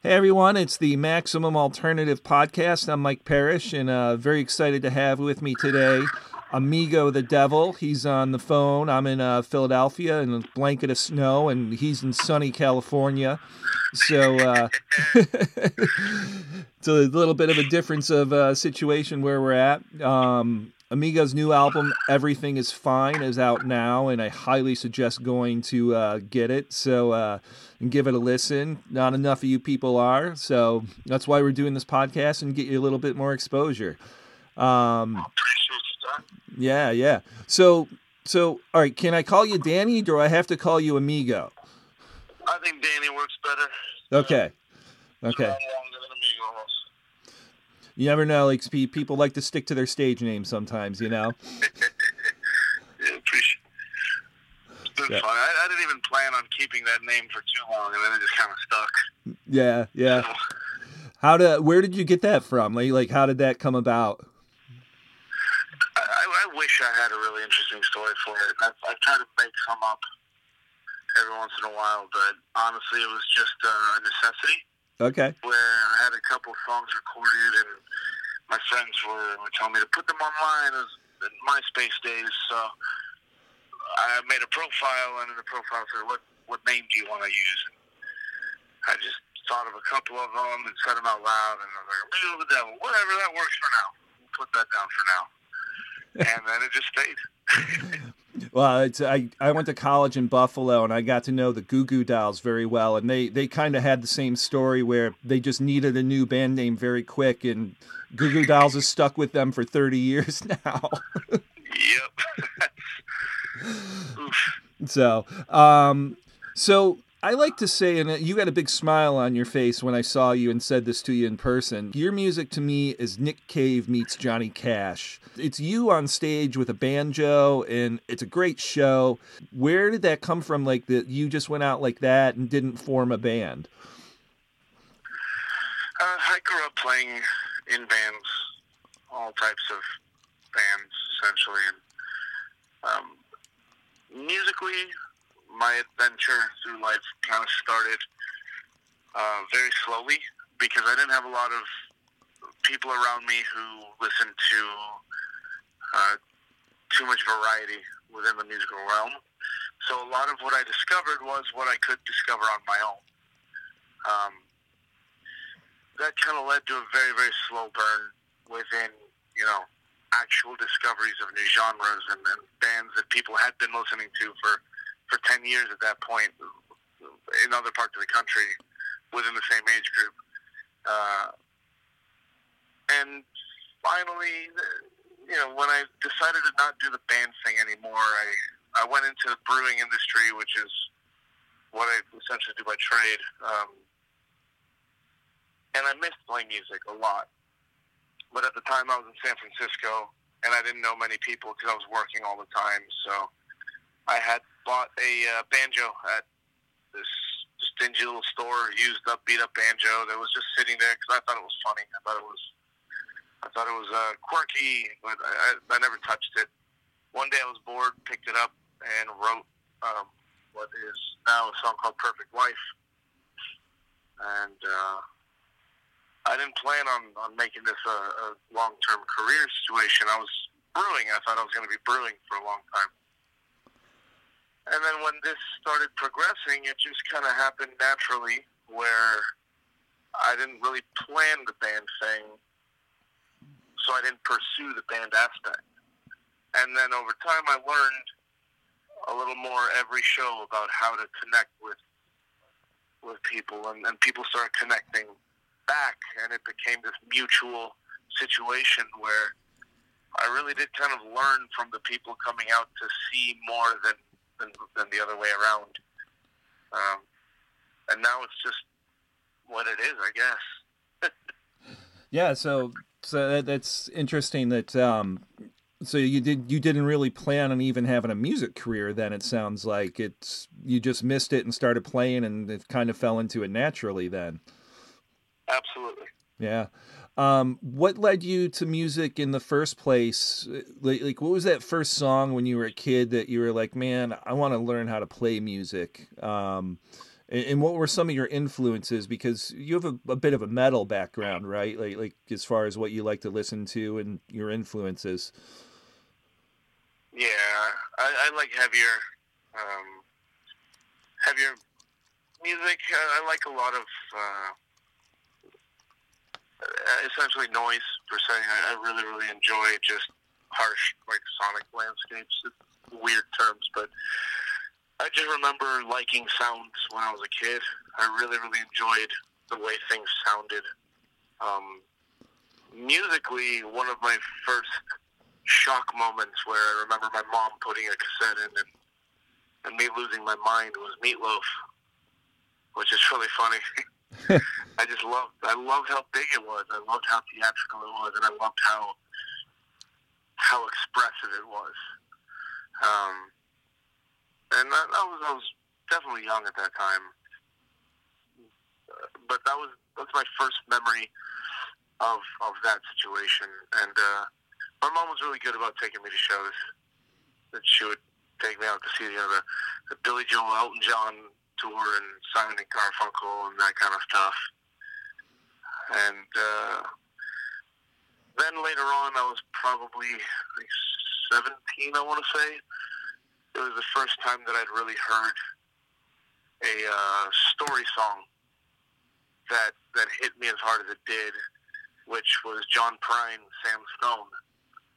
Hey everyone, it's the Maximum Alternative Podcast. I'm Mike Parrish, and uh, very excited to have with me today Amigo the Devil. He's on the phone. I'm in uh, Philadelphia in a blanket of snow, and he's in sunny California. So uh, it's a little bit of a difference of uh, situation where we're at. Um, Amigo's new album, Everything is Fine, is out now, and I highly suggest going to uh, get it. So, uh, and give it a listen. Not enough of you people are, so that's why we're doing this podcast and get you a little bit more exposure. Um, yeah, yeah. So, so all right. Can I call you Danny, or do I have to call you Amigo? I think Danny works better. Okay. Okay. You never know. Like people like to stick to their stage name sometimes. You know. yeah, appreciate. It's been yeah. fun. I, I, didn't even plan on keeping that name for too long, and then it just kind of stuck. Yeah, yeah. So, how did? Where did you get that from? Like, like how did that come about? I, I wish I had a really interesting story for it. I've, I've tried to make some up every once in a while, but honestly, it was just uh, a necessity. Okay. Where I had a couple songs recorded, and my friends were, were telling me to put them online as in MySpace days. So I made a profile, and in the profile said, "What what name do you want to use?" And I just thought of a couple of them and said them out loud, and I was like, "Amigo the Devil, whatever that works for now. We'll put that down for now." and then it just stayed. Well, it's I, I went to college in Buffalo and I got to know the Goo Goo Dolls very well, and they they kind of had the same story where they just needed a new band name very quick, and Goo Goo Dolls has stuck with them for thirty years now. yep. so, um, so I like to say, and you had a big smile on your face when I saw you and said this to you in person. Your music to me is Nick Cave meets Johnny Cash. It's you on stage with a banjo, and it's a great show. Where did that come from? Like that, you just went out like that and didn't form a band. Uh, I grew up playing in bands, all types of bands, essentially, and um, musically my adventure through life kind of started uh, very slowly because I didn't have a lot of people around me who listened to uh, too much variety within the musical realm. So a lot of what I discovered was what I could discover on my own. Um, that kind of led to a very, very slow burn within, you know, actual discoveries of new genres and, and bands that people had been listening to for for 10 years at that point in other parts of the country within the same age group. Uh, and finally, you know, when I decided to not do the band thing anymore, I, I went into the brewing industry, which is what I essentially do by trade. Um, and I missed playing music a lot. But at the time, I was in San Francisco, and I didn't know many people because I was working all the time. So I had bought a uh, banjo at this stingy little store, used up, beat up banjo that was just sitting there because I thought it was funny. I thought it was, I thought it was uh, quirky, but I, I never touched it. One day I was bored, picked it up, and wrote um, what is now a song called "Perfect Life." And uh, I didn't plan on, on making this a, a long term career situation. I was brewing. I thought I was going to be brewing for a long time. And then when this started progressing, it just kind of happened naturally where I didn't really plan the band thing, so I didn't pursue the band aspect. And then over time, I learned a little more every show about how to connect with with people, and, and people started connecting back, and it became this mutual situation where I really did kind of learn from the people coming out to see more than than, than the other way around. Um, and now it's just what it is, I guess. yeah, so so that, that's interesting. That um, so you did you didn't really plan on even having a music career. Then it sounds like it's you just missed it and started playing, and it kind of fell into it naturally. Then, absolutely. Yeah. Um, what led you to music in the first place? Like, like, what was that first song when you were a kid that you were like, man, I want to learn how to play music? Um, And what were some of your influences? Because you have a, a, bit of a metal background, right? Like, like as far as what you like to listen to and your influences. Yeah, I, I like heavier, um, heavier music. I, I like a lot of uh, essentially noise per se. I, I really, really enjoy just harsh, like sonic landscapes. Weird terms, but I just remember liking sounds when I was a kid. I really, really enjoyed the way things sounded. Um, musically, one of my first shock moments where I remember my mom putting a cassette in and, and me losing my mind was Meatloaf, which is really funny. I just loved I loved how big it was. I loved how theatrical it was, and I loved how how expressive it was. Um, and that, was I was definitely young at that time. But that was that's my first memory of of that situation. And uh, my mom was really good about taking me to shows. That she would take me out to see you know the, the Billy Joel Elton John tour and Simon and Garfunkel and that kind of stuff. And uh, then later on, I was probably like 17, I want to say it was the first time that I'd really heard a uh, story song that that hit me as hard as it did, which was John Prine, Sam Stone,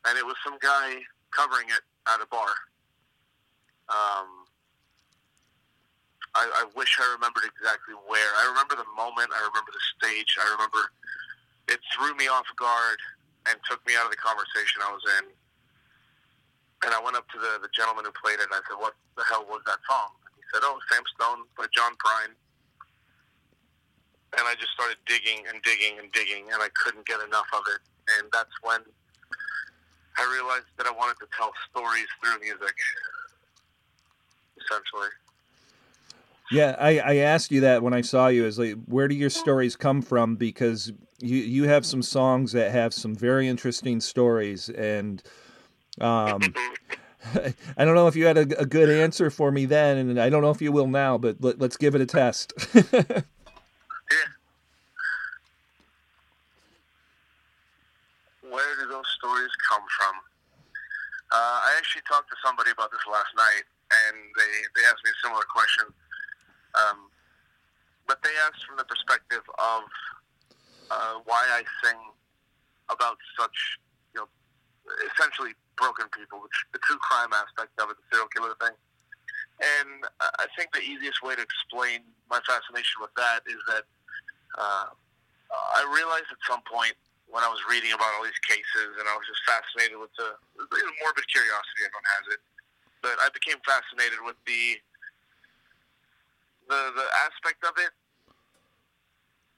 and it was some guy covering it at a bar. Um, I, I wish I remembered exactly where. I remember the moment. I remember the stage. I remember it threw me off guard and took me out of the conversation I was in and I went up to the, the gentleman who played it and I said, What the hell was that song? And he said, Oh, Sam Stone by John Prine. And I just started digging and digging and digging, and I couldn't get enough of it. And that's when I realized that I wanted to tell stories through music, essentially. Yeah, I, I asked you that when I saw you. Is like, where do your stories come from? Because you you have some songs that have some very interesting stories, and um, I don't know if you had a, a, good answer for me then, and I don't know if you will now, but let, us give it a test. yeah. Where do those stories come from? Uh, I actually talked to somebody about this last night, and they, they asked me a similar question. Um, but they asked from the perspective of uh, why I sing about such, you know, essentially broken people, which the true crime aspect of it, the serial killer thing. And I think the easiest way to explain my fascination with that is that uh, I realized at some point when I was reading about all these cases, and I was just fascinated with the, the morbid curiosity everyone has it, but I became fascinated with the the the aspect of it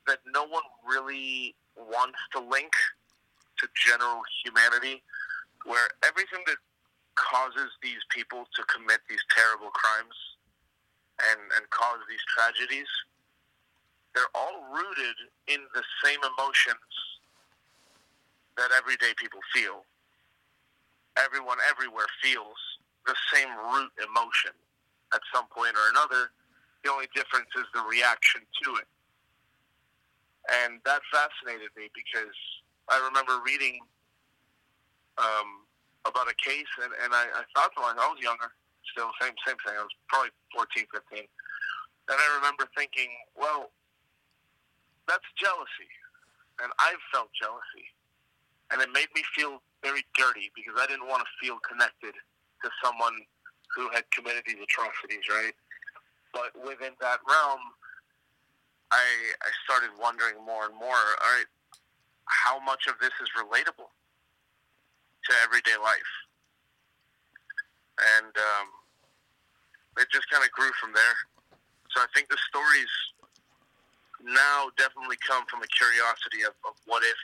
that no one really wants to link to general humanity where everything that causes these people to commit these terrible crimes and, and cause these tragedies, they're all rooted in the same emotions that everyday people feel. Everyone everywhere feels the same root emotion at some point or another. The only difference is the reaction to it. And that fascinated me because I remember reading um, about a case, and, and I, I thought to myself, I was younger, still same same thing. I was probably 14, 15, and I remember thinking, well, that's jealousy, and I've felt jealousy, and it made me feel very dirty because I didn't want to feel connected to someone who had committed these atrocities, right? But within that realm, I I started wondering more and more. All right, how much of this is relatable? to everyday life. And um, it just kind of grew from there. So I think the stories now definitely come from a curiosity of, of what if,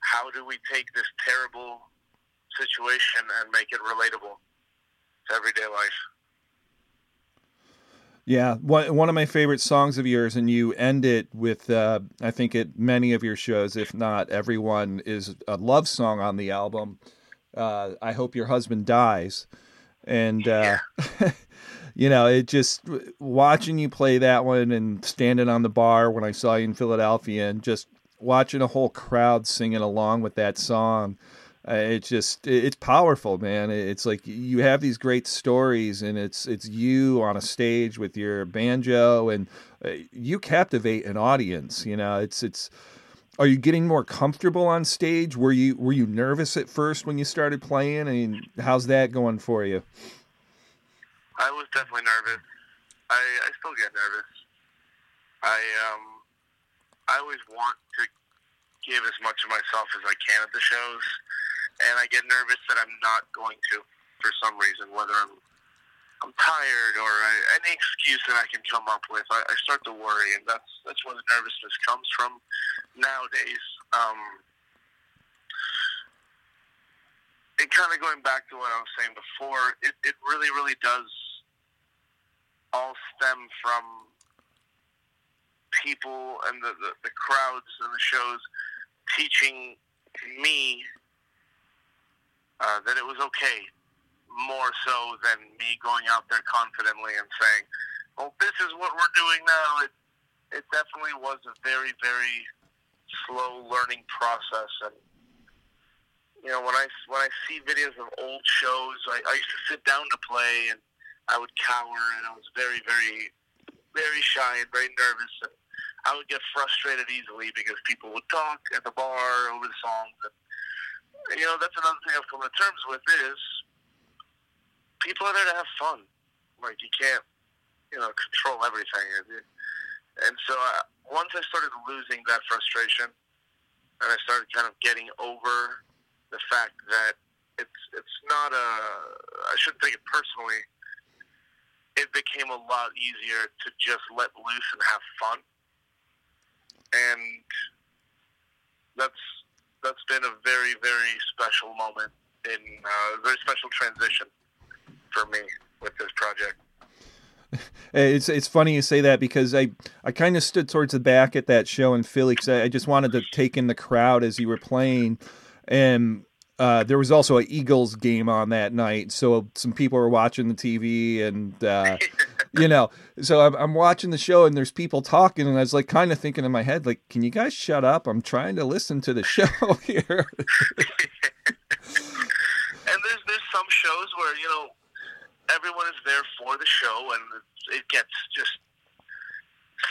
how do we take this terrible situation and make it relatable to everyday life? Yeah, one one of my favorite songs of yours, and you end it with, uh, I think, at many of your shows, if not everyone, is a love song on the album. Uh, I hope your husband dies, and uh, you know, it just watching you play that one and standing on the bar when I saw you in Philadelphia and just watching a whole crowd singing along with that song. It's just it's powerful, man. It's like you have these great stories, and it's it's you on a stage with your banjo, and uh, you captivate an audience. You know, it's it's. Are you getting more comfortable on stage? Were you were you nervous at first when you started playing? I mean, how's that going for you? I was definitely nervous. I, I still get nervous. I um I always want to give as much of myself as I can at the shows and I get nervous that I'm not going to for some reason, whether I'm I'm tired or I, any excuse that I can come up with. I, I start to worry, and that's that's where the nervousness comes from nowadays. Um, and kind of going back to what I was saying before, it, it really, really does all stem from people and the, the, the crowds and the shows teaching me uh, that it was okay, more so than me going out there confidently and saying, "Well, this is what we're doing now." It it definitely was a very very slow learning process, and you know when I when I see videos of old shows, I, I used to sit down to play and I would cower, and I was very very very shy and very nervous, and I would get frustrated easily because people would talk at the bar over the songs and you know, that's another thing I've come to terms with is people are there to have fun. Like you can't, you know, control everything. And so uh, once I started losing that frustration, and I started kind of getting over the fact that it's it's not a I shouldn't take it personally. It became a lot easier to just let loose and have fun, and that's that's been a very very special moment in uh, a very special transition for me with this project. It's it's funny you say that because I, I kind of stood towards the back at that show in Philly because I, I, just wanted to take in the crowd as you were playing, and uh, there was also an Eagles game on that night, so some people were watching the TV, and uh, you know, so I'm, I'm, watching the show and there's people talking, and I was like, kind of thinking in my head, like, can you guys shut up? I'm trying to listen to the show here. and there's there's some shows where you know everyone is there for the show, and it gets just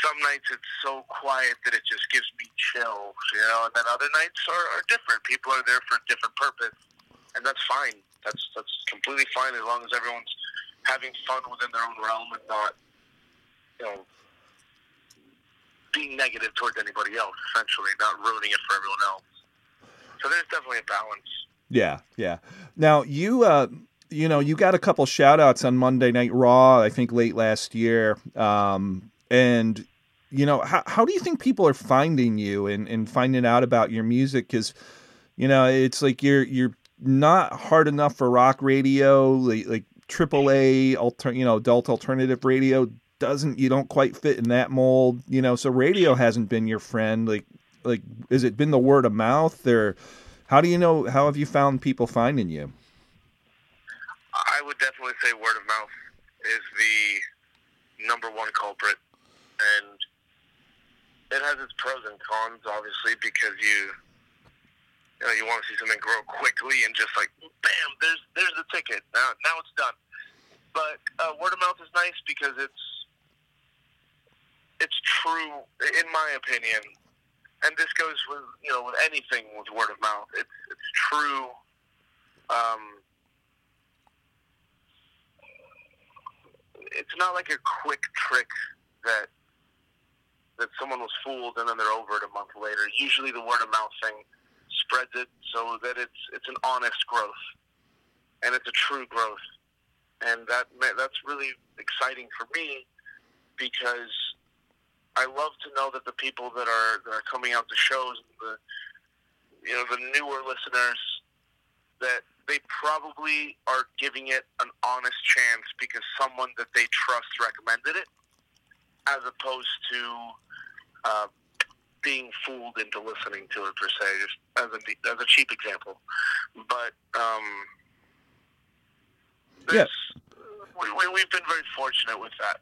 some nights it's so quiet that it just gives me chills, you know. And then other nights are, are different. People are there for a different purpose, and that's fine. That's that's completely fine as long as everyone's having fun within their own realm and not, you know, being negative towards anybody else. Essentially, not ruining it for everyone else. So there's definitely a balance. Yeah, yeah. Now you, uh, you know, you got a couple shout outs on Monday Night Raw. I think late last year, um, and you know, how how do you think people are finding you and and finding out about your music? Because you know, it's like you're you're not hard enough for rock radio. Like, like AAA, alter, you know, adult alternative radio doesn't you don't quite fit in that mold, you know. So radio hasn't been your friend. Like, like is it been the word of mouth, or how do you know? How have you found people finding you? I would definitely say word of mouth is the number one culprit, and it has its pros and cons, obviously, because you you know, you want to see something grow quickly and just like, bam, there's there's the ticket. Now now it's done. But uh, word of mouth is nice because it's it's true, in my opinion. And this goes with you know with anything with word of mouth. It's it's true. Um, it's not like a quick trick that that someone was fooled and then they're over it a month later. Usually, the word of mouth thing spreads it so that it's it's an honest growth. And it's a true growth, and that that's really exciting for me because I love to know that the people that are that are coming out to shows, the you know the newer listeners, that they probably are giving it an honest chance because someone that they trust recommended it, as opposed to uh, being fooled into listening to it per se, just as a as a cheap example. But um, yeah. we, we, we've been very fortunate with that.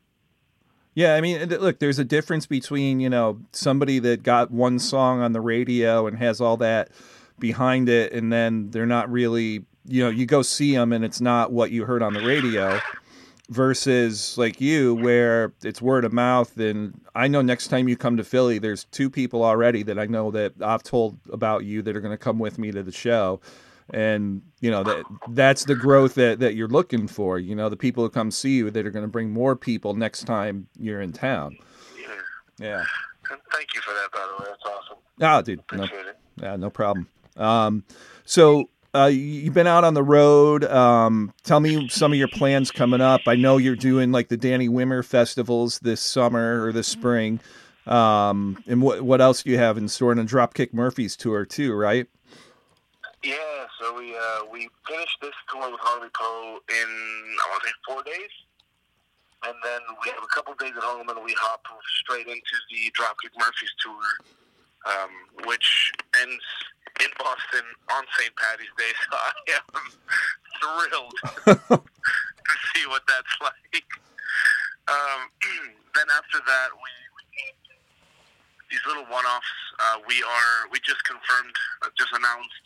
Yeah, I mean, look, there's a difference between you know somebody that got one song on the radio and has all that behind it, and then they're not really, you know, you go see them and it's not what you heard on the radio, versus like you where it's word of mouth. And I know next time you come to Philly, there's two people already that I know that I've told about you that are going to come with me to the show. And you know that that's the growth that, that you're looking for you know the people who come see you that are going to bring more people next time you're in town. Yeah. Yeah thank you for that by the way. That's awesome. Ah dude no, yeah no problem. Um, so uh, you've been out on the road. Um, tell me some of your plans coming up. I know you're doing like the Danny Wimmer festivals this summer or this spring. Um, and what what else do you have in store? And a Dropkick Murphys tour too, right? Yeah, so we uh, we finished this tour with Harley Poe in I want to say four days, and then we have a couple days at home, and we hop straight into the Dropkick Murphys tour, um, which ends in Boston on St. Patty's Day. So I am thrilled to see what that's like. Um, then after that, we, we these little one-offs. Uh, we are we just confirmed, uh, just announced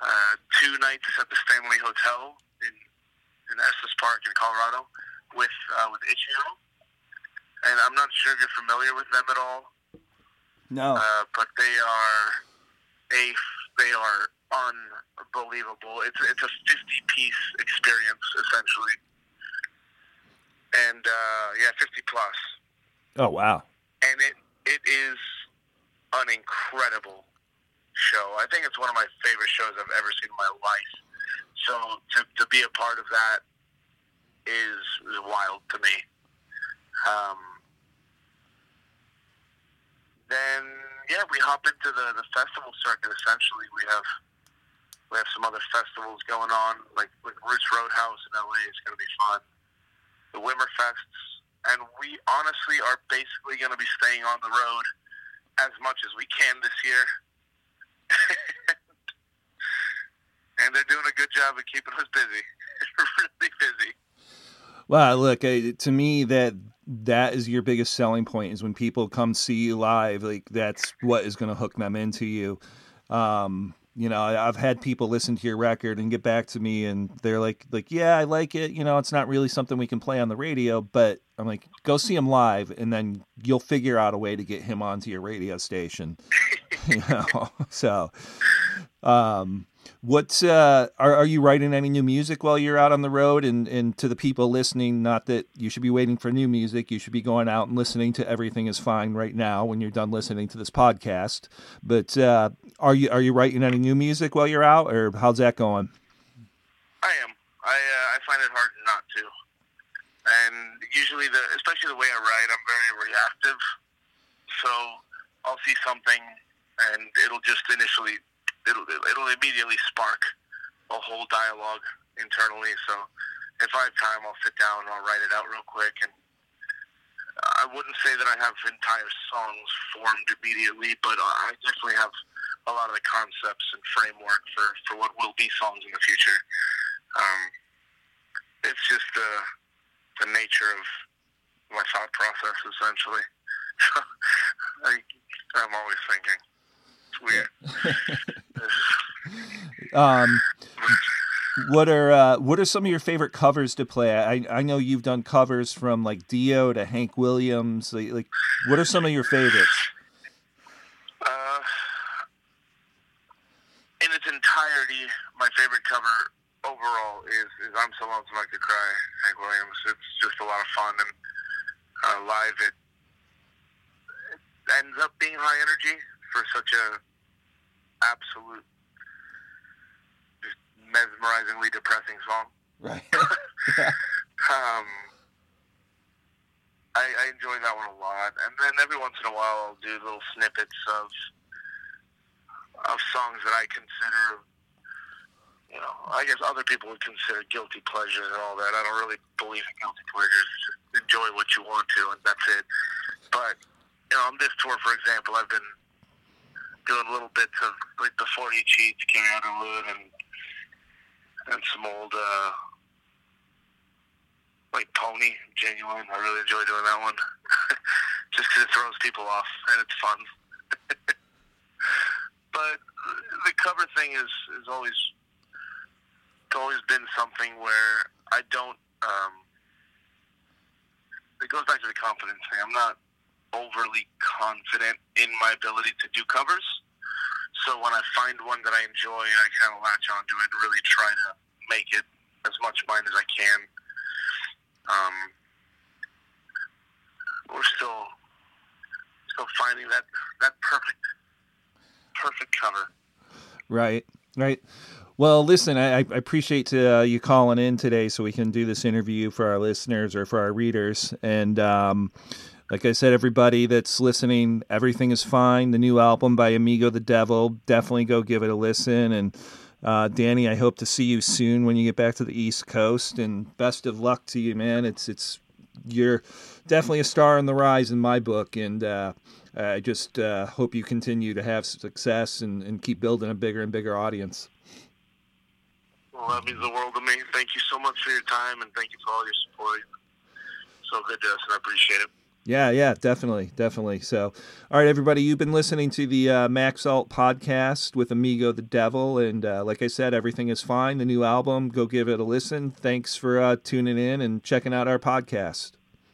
uh, two nights at the Stanley Hotel in in Estes Park in Colorado with uh, with Itchy-O. And I'm not sure if you're familiar with them at all. No. Uh, but they are a they are unbelievable. It's it's a 50 piece experience essentially. And uh, yeah, 50 plus. Oh wow. And it it is an incredible show. I think it's one of my favorite shows I've ever seen in my life. So to, to be a part of that is, is wild to me. Um, then yeah, we hop into the, the festival circuit. Essentially, we have we have some other festivals going on, like like Roots Roadhouse in LA is going to be fun. The Wimmer Fests, and we honestly are basically going to be staying on the road as much as we can this year. and they're doing a good job of keeping us busy. really busy. Wow, look, uh, to me that that is your biggest selling point is when people come see you live. Like that's what is going to hook them into you. Um, you know, I've had people listen to your record and get back to me, and they're like, like, yeah, I like it. You know, it's not really something we can play on the radio, but I'm like, go see him live, and then you'll figure out a way to get him onto your radio station. you know, so, um, What's uh, are are you writing any new music while you're out on the road? And and to the people listening, not that you should be waiting for new music. You should be going out and listening to "Everything Is Fine" right now when you're done listening to this podcast. But uh, are you are you writing any new music while you're out, or how's that going? I am. I uh, I find it hard not to. And usually, the especially the way I write, I'm very reactive. So I'll see something, and it'll just initially it'll it'll immediately spark a whole dialogue internally. So if I have time, I'll sit down and I'll write it out real quick. And I wouldn't say that I have entire songs formed immediately, but I definitely have a lot of the concepts and framework for for what will be songs in the future. Um, it's just the the nature of my thought process, essentially. I, I'm always thinking. Weird. um, what are uh, what are some of your favorite covers to play? I I know you've done covers from like Dio to Hank Williams. Like, like what are some of your favorites? Uh, in its entirety, my favorite cover overall is, is "I'm So Lonesome I Could Cry." Hank Williams. It's just a lot of fun and uh, live. It, it ends up being high energy for such a absolute, just mesmerizingly depressing song. Right. um, I, I enjoy that one a lot, and then every once in a while I'll do little snippets of of songs that I consider, you know, I guess other people would consider guilty pleasures and all that. I don't really believe in guilty pleasures. Just enjoy what you want to, and that's it. But you know, on this tour, for example, I've been doing little bits of like before he cheats, Carrie Underwood, and and some old uh, like Pony, Ginuwine. I really enjoy doing that one, just because it throws people off and it's fun. but the cover thing is is always it's always been something where I don't. Um, it goes back to the confidence thing. I'm not overly confident in my ability to do covers. So when I find one that I enjoy, I kind of latch onto it and really try to make it as much mine as I can. Um, we're still still finding that that perfect perfect cover. Right, right. Well, listen, I, I appreciate uh, you calling in today so we can do this interview for our listeners or for our readers. And um, like I said, everybody that's listening, everything is fine. The new album by Amigo the Devil, definitely go give it a listen. And uh, Danny, I hope to see you soon when you get back to the East Coast. And best of luck to you, man. It's it's you're definitely a star on the rise in my book, and uh, I just uh, hope you continue to have success and, and keep building a bigger and bigger audience. Well, that means the world to me. Thank you so much for your time, and thank you for all your support. So good to us, and I appreciate it. Yeah, yeah, definitely, definitely. So, all right, everybody, you've been listening to the uh, Max Alt podcast with Amigo the Devil, and uh, like I said, everything is fine. The new album, go give it a listen. Thanks for uh, tuning in and checking out our podcast.